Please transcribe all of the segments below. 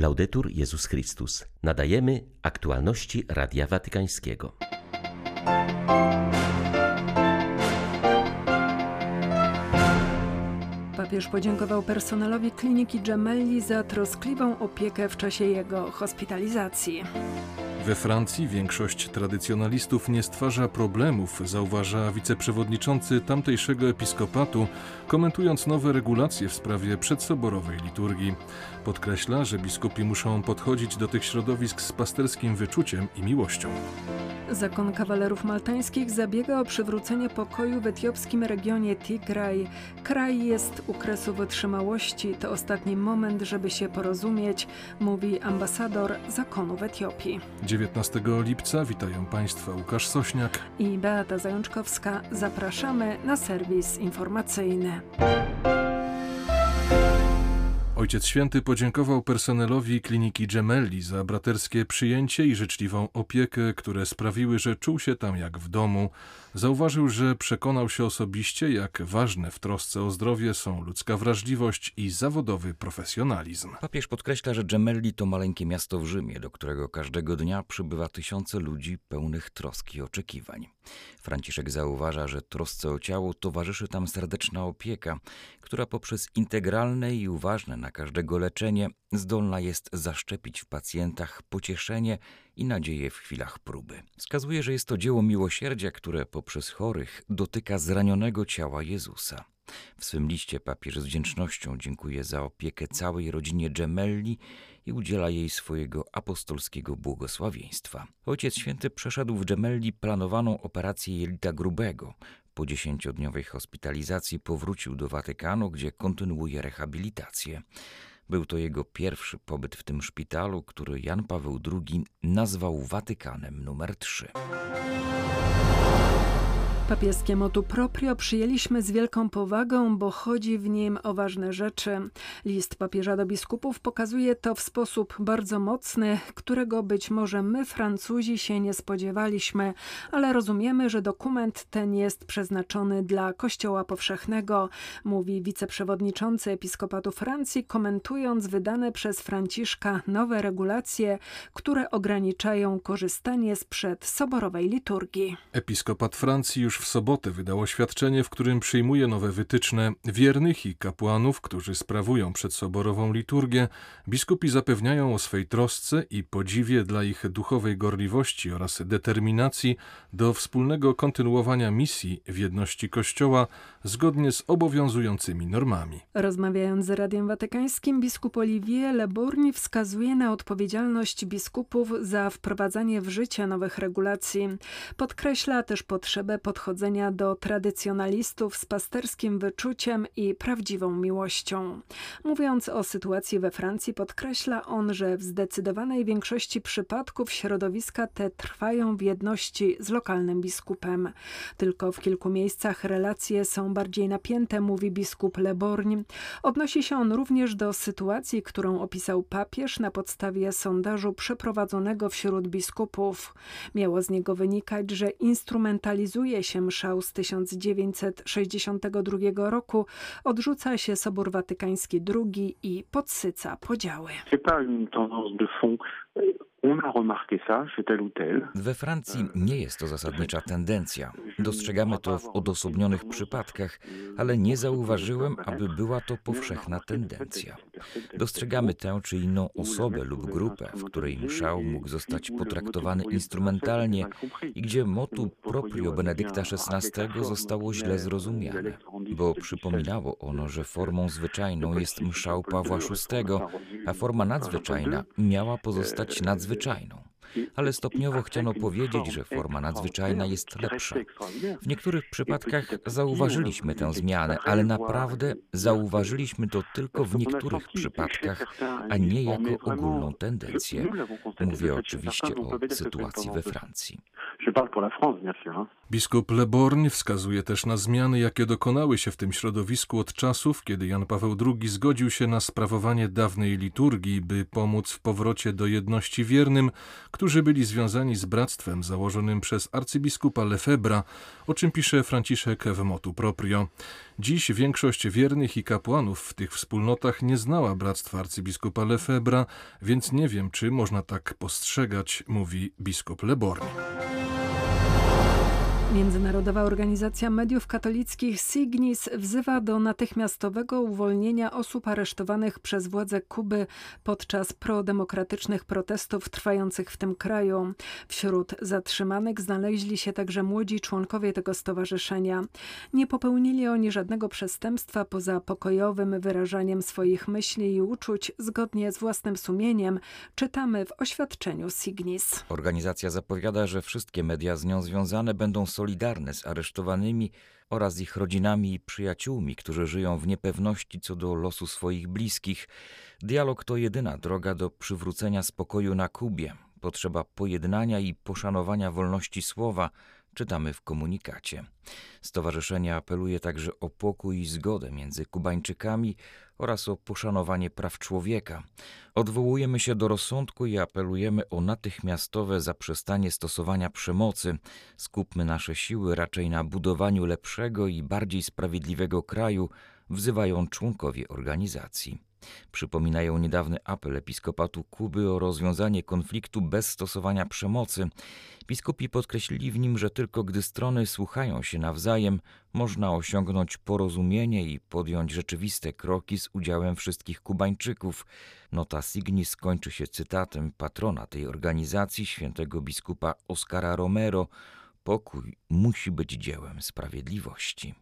Laudetur Jezus Chrystus. Nadajemy aktualności Radia Watykańskiego. Papież podziękował personelowi kliniki Gemelli za troskliwą opiekę w czasie jego hospitalizacji. We Francji większość tradycjonalistów nie stwarza problemów, zauważa wiceprzewodniczący tamtejszego episkopatu, komentując nowe regulacje w sprawie przedsoborowej liturgii. Podkreśla, że biskupi muszą podchodzić do tych środowisk z pasterskim wyczuciem i miłością. Zakon kawalerów maltańskich zabiega o przywrócenie pokoju w etiopskim regionie Tigraj. Kraj jest u kresu wytrzymałości, to ostatni moment, żeby się porozumieć, mówi ambasador zakonu w Etiopii. 19 lipca witają Państwa Łukasz Sośniak i Beata Zajączkowska. Zapraszamy na serwis informacyjny. Ojciec Święty podziękował personelowi kliniki Gemelli za braterskie przyjęcie i życzliwą opiekę, które sprawiły, że czuł się tam jak w domu. Zauważył, że przekonał się osobiście, jak ważne w trosce o zdrowie są ludzka wrażliwość i zawodowy profesjonalizm. Papież podkreśla, że Gemelli to maleńkie miasto w Rzymie, do którego każdego dnia przybywa tysiące ludzi pełnych troski i oczekiwań. Franciszek zauważa, że trosce o ciało towarzyszy tam serdeczna opieka, która poprzez integralne i uważne na każdego leczenie zdolna jest zaszczepić w pacjentach pocieszenie i nadzieję w chwilach próby. Wskazuje, że jest to dzieło miłosierdzia, które poprzez chorych dotyka zranionego ciała Jezusa. W swym liście papież z wdzięcznością dziękuje za opiekę całej rodzinie Gemelli i udziela jej swojego apostolskiego błogosławieństwa. Ojciec Święty przeszedł w Gemelli planowaną operację jelita grubego. Po dziesięciodniowej hospitalizacji powrócił do Watykanu, gdzie kontynuuje rehabilitację. Był to jego pierwszy pobyt w tym szpitalu, który Jan Paweł II nazwał Watykanem numer 3. Papieskie motu proprio przyjęliśmy z wielką powagą, bo chodzi w nim o ważne rzeczy. List papieża do biskupów pokazuje to w sposób bardzo mocny, którego być może my, Francuzi, się nie spodziewaliśmy, ale rozumiemy, że dokument ten jest przeznaczony dla Kościoła Powszechnego, mówi wiceprzewodniczący Episkopatu Francji, komentując wydane przez Franciszka nowe regulacje, które ograniczają korzystanie z przedsoborowej liturgii. Episkopat Francji już w sobotę wydał oświadczenie, w którym przyjmuje nowe wytyczne wiernych i kapłanów, którzy sprawują przedsoborową liturgię. Biskupi zapewniają o swej trosce i podziwie dla ich duchowej gorliwości oraz determinacji do wspólnego kontynuowania misji w jedności Kościoła zgodnie z obowiązującymi normami. Rozmawiając z Radiem Watykańskim, biskup Olivier Leburni wskazuje na odpowiedzialność biskupów za wprowadzanie w życie nowych regulacji. Podkreśla też potrzebę podchodzenia do tradycjonalistów z pasterskim wyczuciem i prawdziwą miłością. Mówiąc o sytuacji we Francji, podkreśla on, że w zdecydowanej większości przypadków środowiska te trwają w jedności z lokalnym biskupem. Tylko w kilku miejscach relacje są bardziej napięte, mówi biskup Leborń. Odnosi się on również do sytuacji, którą opisał papież na podstawie sondażu przeprowadzonego wśród biskupów. Miało z niego wynikać, że instrumentalizuje się mszał z 1962 roku, odrzuca się Sobór Watykański II i podsyca podziały. We Francji nie jest to zasadnicza tendencja. Dostrzegamy to w odosobnionych przypadkach, ale nie zauważyłem, aby była to powszechna tendencja. Dostrzegamy tę czy inną osobę lub grupę, w której mszał mógł zostać potraktowany instrumentalnie i gdzie motu proprio Benedykta XVI zostało źle zrozumiane, bo przypominało ono, że formą zwyczajną jest mszał Pawła VI, a forma nadzwyczajna miała pozostać nadzwyczajną ale stopniowo chciano powiedzieć, że forma nadzwyczajna jest lepsza. W niektórych przypadkach zauważyliśmy tę zmianę, ale naprawdę zauważyliśmy to tylko w niektórych przypadkach, a nie jako ogólną tendencję. Mówię oczywiście o sytuacji we Francji. Biskup Leborn wskazuje też na zmiany, jakie dokonały się w tym środowisku od czasów, kiedy Jan Paweł II zgodził się na sprawowanie dawnej liturgii, by pomóc w powrocie do jedności wiernym, którzy byli związani z bractwem założonym przez arcybiskupa Lefebra, o czym pisze Franciszek w motu proprio. Dziś większość wiernych i kapłanów w tych wspólnotach nie znała bractwa arcybiskupa Lefebra, więc nie wiem, czy można tak postrzegać, mówi biskup Leborn. Międzynarodowa Organizacja Mediów Katolickich Signis wzywa do natychmiastowego uwolnienia osób aresztowanych przez władze Kuby podczas prodemokratycznych protestów trwających w tym kraju. Wśród zatrzymanych znaleźli się także młodzi członkowie tego stowarzyszenia. Nie popełnili oni żadnego przestępstwa poza pokojowym wyrażaniem swoich myśli i uczuć zgodnie z własnym sumieniem, czytamy w oświadczeniu Signis. Organizacja zapowiada, że wszystkie media z nią związane będą solidarne z aresztowanymi oraz ich rodzinami i przyjaciółmi, którzy żyją w niepewności co do losu swoich bliskich. Dialog to jedyna droga do przywrócenia spokoju na Kubie. Potrzeba pojednania i poszanowania wolności słowa, czytamy w komunikacie. Stowarzyszenie apeluje także o pokój i zgodę między Kubańczykami oraz o poszanowanie praw człowieka. Odwołujemy się do rozsądku i apelujemy o natychmiastowe zaprzestanie stosowania przemocy. Skupmy nasze siły raczej na budowaniu lepszego i bardziej sprawiedliwego kraju, wzywają członkowie organizacji. Przypominają niedawny apel episkopatu Kuby o rozwiązanie konfliktu bez stosowania przemocy. Biskupi podkreślili w nim, że tylko gdy strony słuchają się nawzajem, można osiągnąć porozumienie i podjąć rzeczywiste kroki z udziałem wszystkich Kubańczyków. Nota Signis kończy się cytatem patrona tej organizacji, świętego biskupa Oskara Romero. Pokój musi być dziełem sprawiedliwości.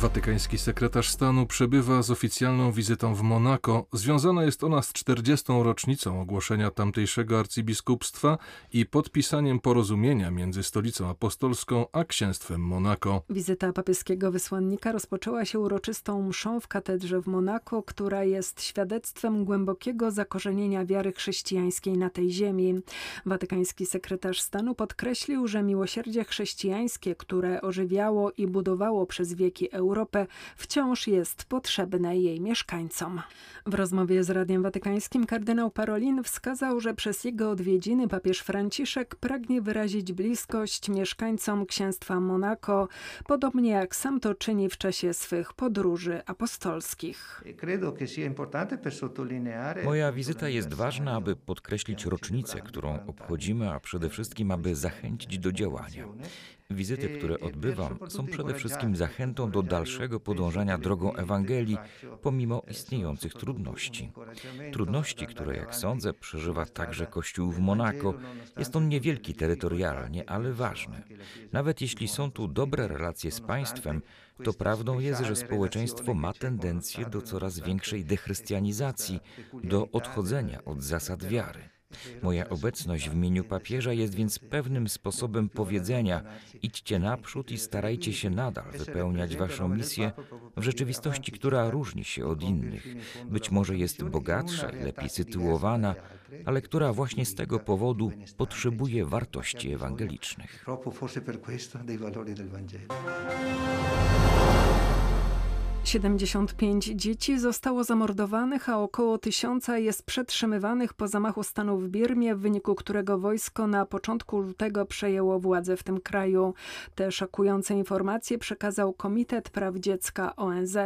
Watykański sekretarz stanu przebywa z oficjalną wizytą w Monako. Związana jest ona z 40. rocznicą ogłoszenia tamtejszego arcybiskupstwa i podpisaniem porozumienia między stolicą apostolską a księstwem Monako. Wizyta papieskiego wysłannika rozpoczęła się uroczystą mszą w katedrze w Monako, która jest świadectwem głębokiego zakorzenienia wiary chrześcijańskiej na tej ziemi. Watykański sekretarz stanu podkreślił, że miłosierdzie chrześcijańskie, które ożywiało i budowało przez wieki Europę, Europę wciąż jest potrzebne jej mieszkańcom. W rozmowie z Radiem Watykańskim kardynał Parolin wskazał, że przez jego odwiedziny papież Franciszek pragnie wyrazić bliskość mieszkańcom księstwa Monako, podobnie jak sam to czyni w czasie swych podróży apostolskich. Moja wizyta jest ważna, aby podkreślić rocznicę, którą obchodzimy, a przede wszystkim, aby zachęcić do działania. Wizyty, które odbywam, są przede wszystkim zachętą do dalszego podążania drogą Ewangelii, pomimo istniejących trudności. Trudności, które, jak sądzę, przeżywa także Kościół w Monako. Jest on niewielki terytorialnie, ale ważny. Nawet jeśli są tu dobre relacje z państwem, to prawdą jest, że społeczeństwo ma tendencję do coraz większej dechrystianizacji, do odchodzenia od zasad wiary. Moja obecność w imieniu papieża jest więc pewnym sposobem powiedzenia: idźcie naprzód i starajcie się nadal wypełniać waszą misję w rzeczywistości, która różni się od innych. Być może jest bogatsza i lepiej sytuowana, ale która właśnie z tego powodu potrzebuje wartości ewangelicznych. 75 dzieci zostało zamordowanych, a około tysiąca jest przetrzymywanych po zamachu stanu w Birmie, w wyniku którego wojsko na początku lutego przejęło władzę w tym kraju. Te szokujące informacje przekazał Komitet Praw Dziecka ONZ.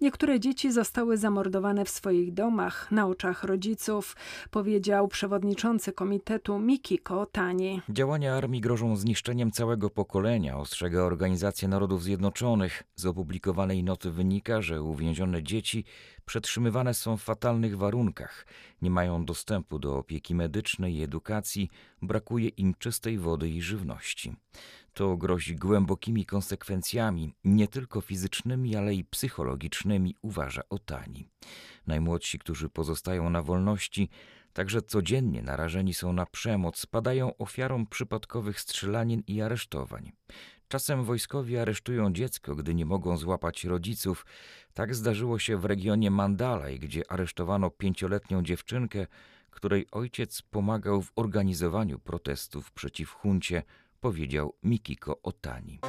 Niektóre dzieci zostały zamordowane w swoich domach, na oczach rodziców, powiedział przewodniczący komitetu Mikiko Tani. Działania armii grożą zniszczeniem całego pokolenia, ostrzega Organizacja Narodów Zjednoczonych. Z opublikowanej noty wynika, że uwięzione dzieci przetrzymywane są w fatalnych warunkach, nie mają dostępu do opieki medycznej i edukacji, brakuje im czystej wody i żywności. To grozi głębokimi konsekwencjami, nie tylko fizycznymi, ale i psychologicznymi, uważa Otani. Najmłodsi, którzy pozostają na wolności, także codziennie narażeni są na przemoc, padają ofiarą przypadkowych strzelanin i aresztowań. Czasem wojskowi aresztują dziecko, gdy nie mogą złapać rodziców. Tak zdarzyło się w regionie Mandalay, gdzie aresztowano pięcioletnią dziewczynkę, której ojciec pomagał w organizowaniu protestów przeciw huncie, powiedział Mikiko Otani.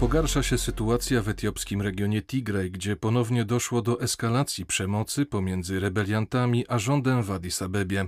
Pogarsza się sytuacja w etiopskim regionie Tigray, gdzie ponownie doszło do eskalacji przemocy pomiędzy rebeliantami a rządem w Addis Abebie.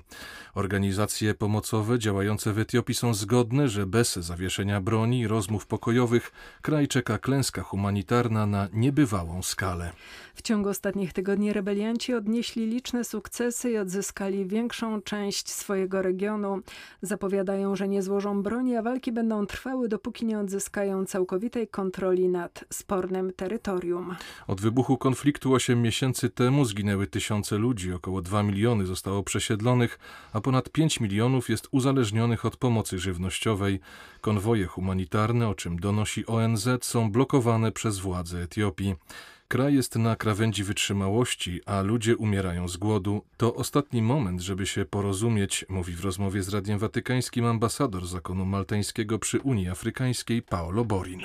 Organizacje pomocowe działające w Etiopii są zgodne, że bez zawieszenia broni i rozmów pokojowych kraj czeka klęska humanitarna na niebywałą skalę. W ciągu ostatnich tygodni rebelianci odnieśli liczne sukcesy i odzyskali większą część swojego regionu. Zapowiadają, że nie złożą broni, a walki będą trwały, dopóki nie odzyskają całkowitej kontroli nad spornym terytorium. Od wybuchu konfliktu 8 miesięcy temu zginęły tysiące ludzi, około 2 miliony zostało przesiedlonych, a ponad 5 milionów jest uzależnionych od pomocy żywnościowej. Konwoje humanitarne, o czym donosi ONZ, są blokowane przez władze Etiopii. Kraj jest na krawędzi wytrzymałości, a ludzie umierają z głodu. To ostatni moment, żeby się porozumieć, mówi w rozmowie z Radiem Watykańskim ambasador zakonu maltańskiego przy Unii Afrykańskiej Paolo Borin.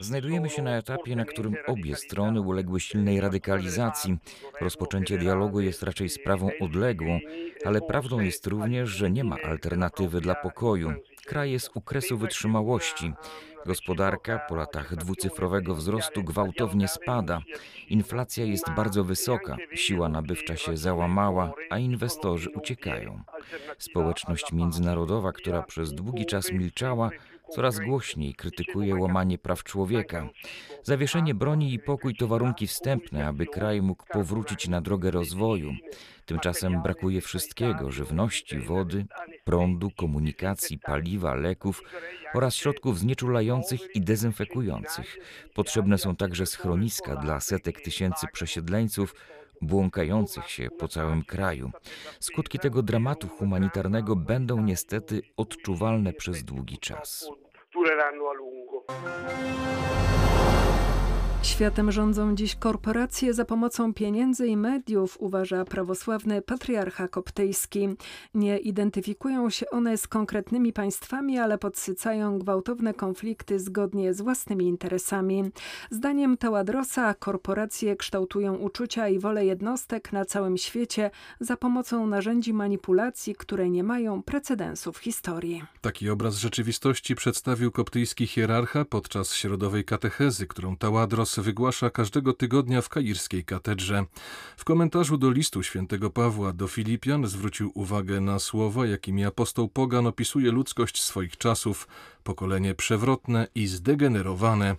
Znajdujemy się na etapie, na którym obie strony uległy silnej radykalizacji. Rozpoczęcie dialogu jest raczej sprawą odległą, ale prawdą jest również, że nie ma alternatywy dla pokoju. Kraj jest u kresu wytrzymałości. Gospodarka po latach dwucyfrowego wzrostu gwałtownie spada. Inflacja jest bardzo wysoka, siła nabywcza się załamała, a inwestorzy uciekają. Społeczność międzynarodowa, która przez długi czas milczała, coraz głośniej krytykuje łamanie praw człowieka. Zawieszenie broni i pokój to warunki wstępne, aby kraj mógł powrócić na drogę rozwoju. Tymczasem brakuje wszystkiego: żywności, wody, prądu, komunikacji, paliwa, leków oraz środków znieczulających i dezynfekujących. Potrzebne są także schroniska dla setek tysięcy przesiedleńców błąkających się po całym kraju. Skutki tego dramatu humanitarnego będą niestety odczuwalne przez długi czas. dureranno a lungo. Światem rządzą dziś korporacje za pomocą pieniędzy i mediów, uważa prawosławny patriarcha koptyjski. Nie identyfikują się one z konkretnymi państwami, ale podsycają gwałtowne konflikty zgodnie z własnymi interesami. Zdaniem Taładrosa korporacje kształtują uczucia i wolę jednostek na całym świecie za pomocą narzędzi manipulacji, które nie mają precedensu w historii. Taki obraz rzeczywistości przedstawił koptyjski hierarcha podczas środowej katechezy, którą Taładros wygłasza każdego tygodnia w kairskiej katedrze. W komentarzu do listu świętego Pawła do Filipian zwrócił uwagę na słowa, jakimi apostoł Pogan opisuje ludzkość swoich czasów, pokolenie przewrotne i zdegenerowane.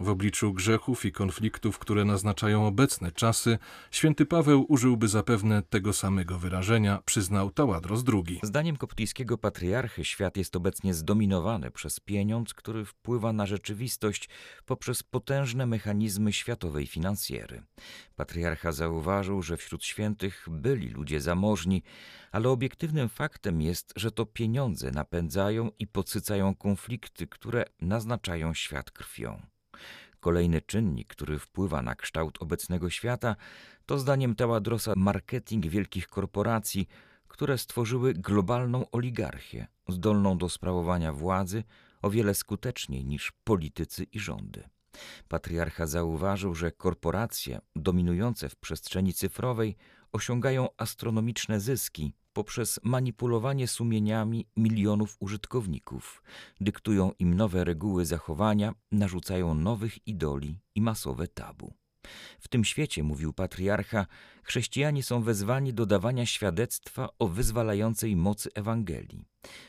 W obliczu grzechów i konfliktów, które naznaczają obecne czasy, święty Paweł użyłby zapewne tego samego wyrażenia, przyznał Taładros II. Zdaniem koptyjskiego patriarchy świat jest obecnie zdominowany przez pieniądz, który wpływa na rzeczywistość poprzez potężne mechanizmy światowej finansjery. Patriarcha zauważył, że wśród świętych byli ludzie zamożni, ale obiektywnym faktem jest, że to pieniądze napędzają i podsycają konflikty, które naznaczają świat krwią. Kolejny czynnik, który wpływa na kształt obecnego świata, to zdaniem Taładrosa marketing wielkich korporacji, które stworzyły globalną oligarchię, zdolną do sprawowania władzy o wiele skuteczniej niż politycy i rządy. Patriarcha zauważył, że korporacje dominujące w przestrzeni cyfrowej osiągają astronomiczne zyski poprzez manipulowanie sumieniami milionów użytkowników. Dyktują im nowe reguły zachowania, narzucają nowych idoli i masowe tabu. W tym świecie, mówił patriarcha, chrześcijanie są wezwani do dawania świadectwa o wyzwalającej mocy Ewangelii.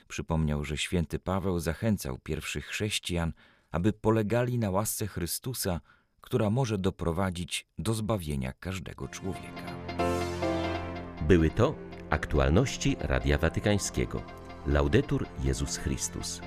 Przypomniał, że święty Paweł zachęcał pierwszych chrześcijan, aby polegali na łasce Chrystusa, która może doprowadzić do zbawienia każdego człowieka. Były to aktualności Radia Watykańskiego. Laudetur Jezus Chrystus.